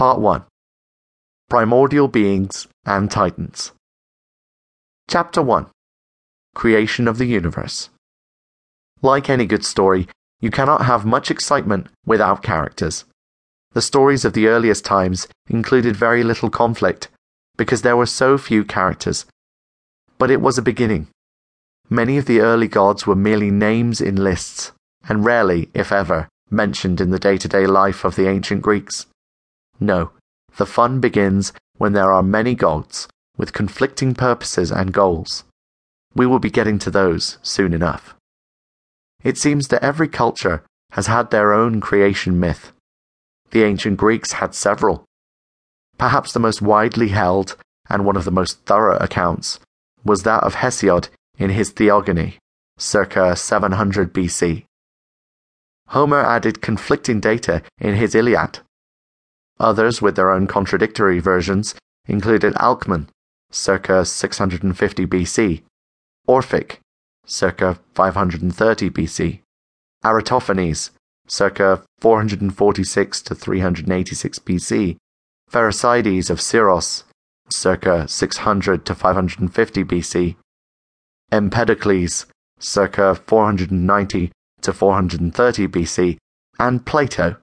Part 1 Primordial Beings and Titans. Chapter 1 Creation of the Universe. Like any good story, you cannot have much excitement without characters. The stories of the earliest times included very little conflict because there were so few characters. But it was a beginning. Many of the early gods were merely names in lists, and rarely, if ever, mentioned in the day to day life of the ancient Greeks. No, the fun begins when there are many gods with conflicting purposes and goals. We will be getting to those soon enough. It seems that every culture has had their own creation myth. The ancient Greeks had several. Perhaps the most widely held and one of the most thorough accounts was that of Hesiod in his Theogony, circa 700 BC. Homer added conflicting data in his Iliad. Others, with their own contradictory versions, included Alcman, circa 650 BC, Orphic, circa 530 BC, Eratosthenes, circa 446 to 386 BC, Pherecydes of Syros, circa 600 to 550 BC, Empedocles, circa 490 to 430 BC, and Plato,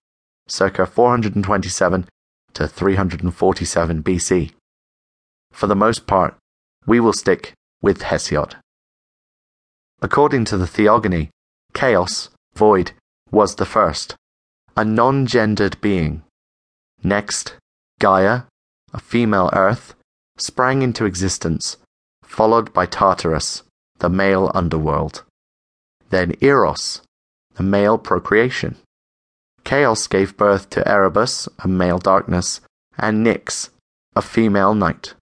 circa 427 to 347 BC. For the most part, we will stick with Hesiod. According to the Theogony, chaos, void, was the first, a non gendered being. Next, Gaia, a female earth, sprang into existence, followed by Tartarus, the male underworld. Then Eros, the male procreation. Chaos gave birth to Erebus, a male darkness, and Nyx, a female night.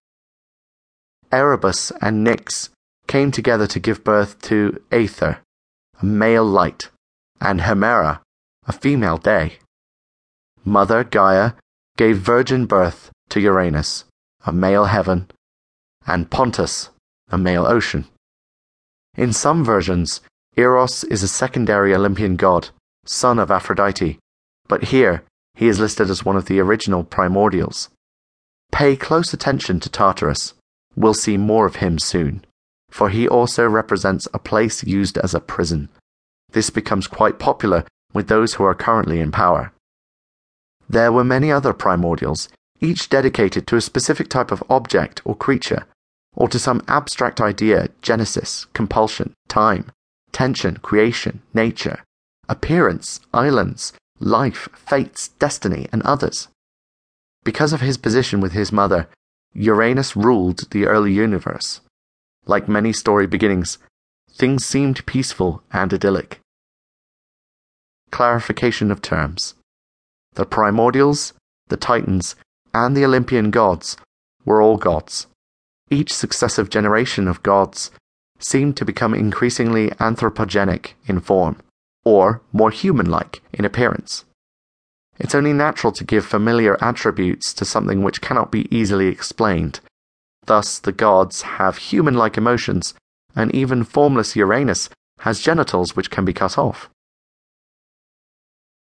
Erebus and Nyx came together to give birth to Aether, a male light, and Hemera, a female day. Mother Gaia gave virgin birth to Uranus, a male heaven, and Pontus, a male ocean. In some versions, Eros is a secondary Olympian god, son of Aphrodite, but here he is listed as one of the original primordials. Pay close attention to Tartarus. We'll see more of him soon, for he also represents a place used as a prison. This becomes quite popular with those who are currently in power. There were many other primordials, each dedicated to a specific type of object or creature, or to some abstract idea, genesis, compulsion, time, tension, creation, nature, appearance, islands, life, fates, destiny, and others. Because of his position with his mother, Uranus ruled the early universe. Like many story beginnings, things seemed peaceful and idyllic. Clarification of terms. The primordials, the titans, and the Olympian gods were all gods. Each successive generation of gods seemed to become increasingly anthropogenic in form, or more human like in appearance. It's only natural to give familiar attributes to something which cannot be easily explained. Thus, the gods have human like emotions, and even formless Uranus has genitals which can be cut off.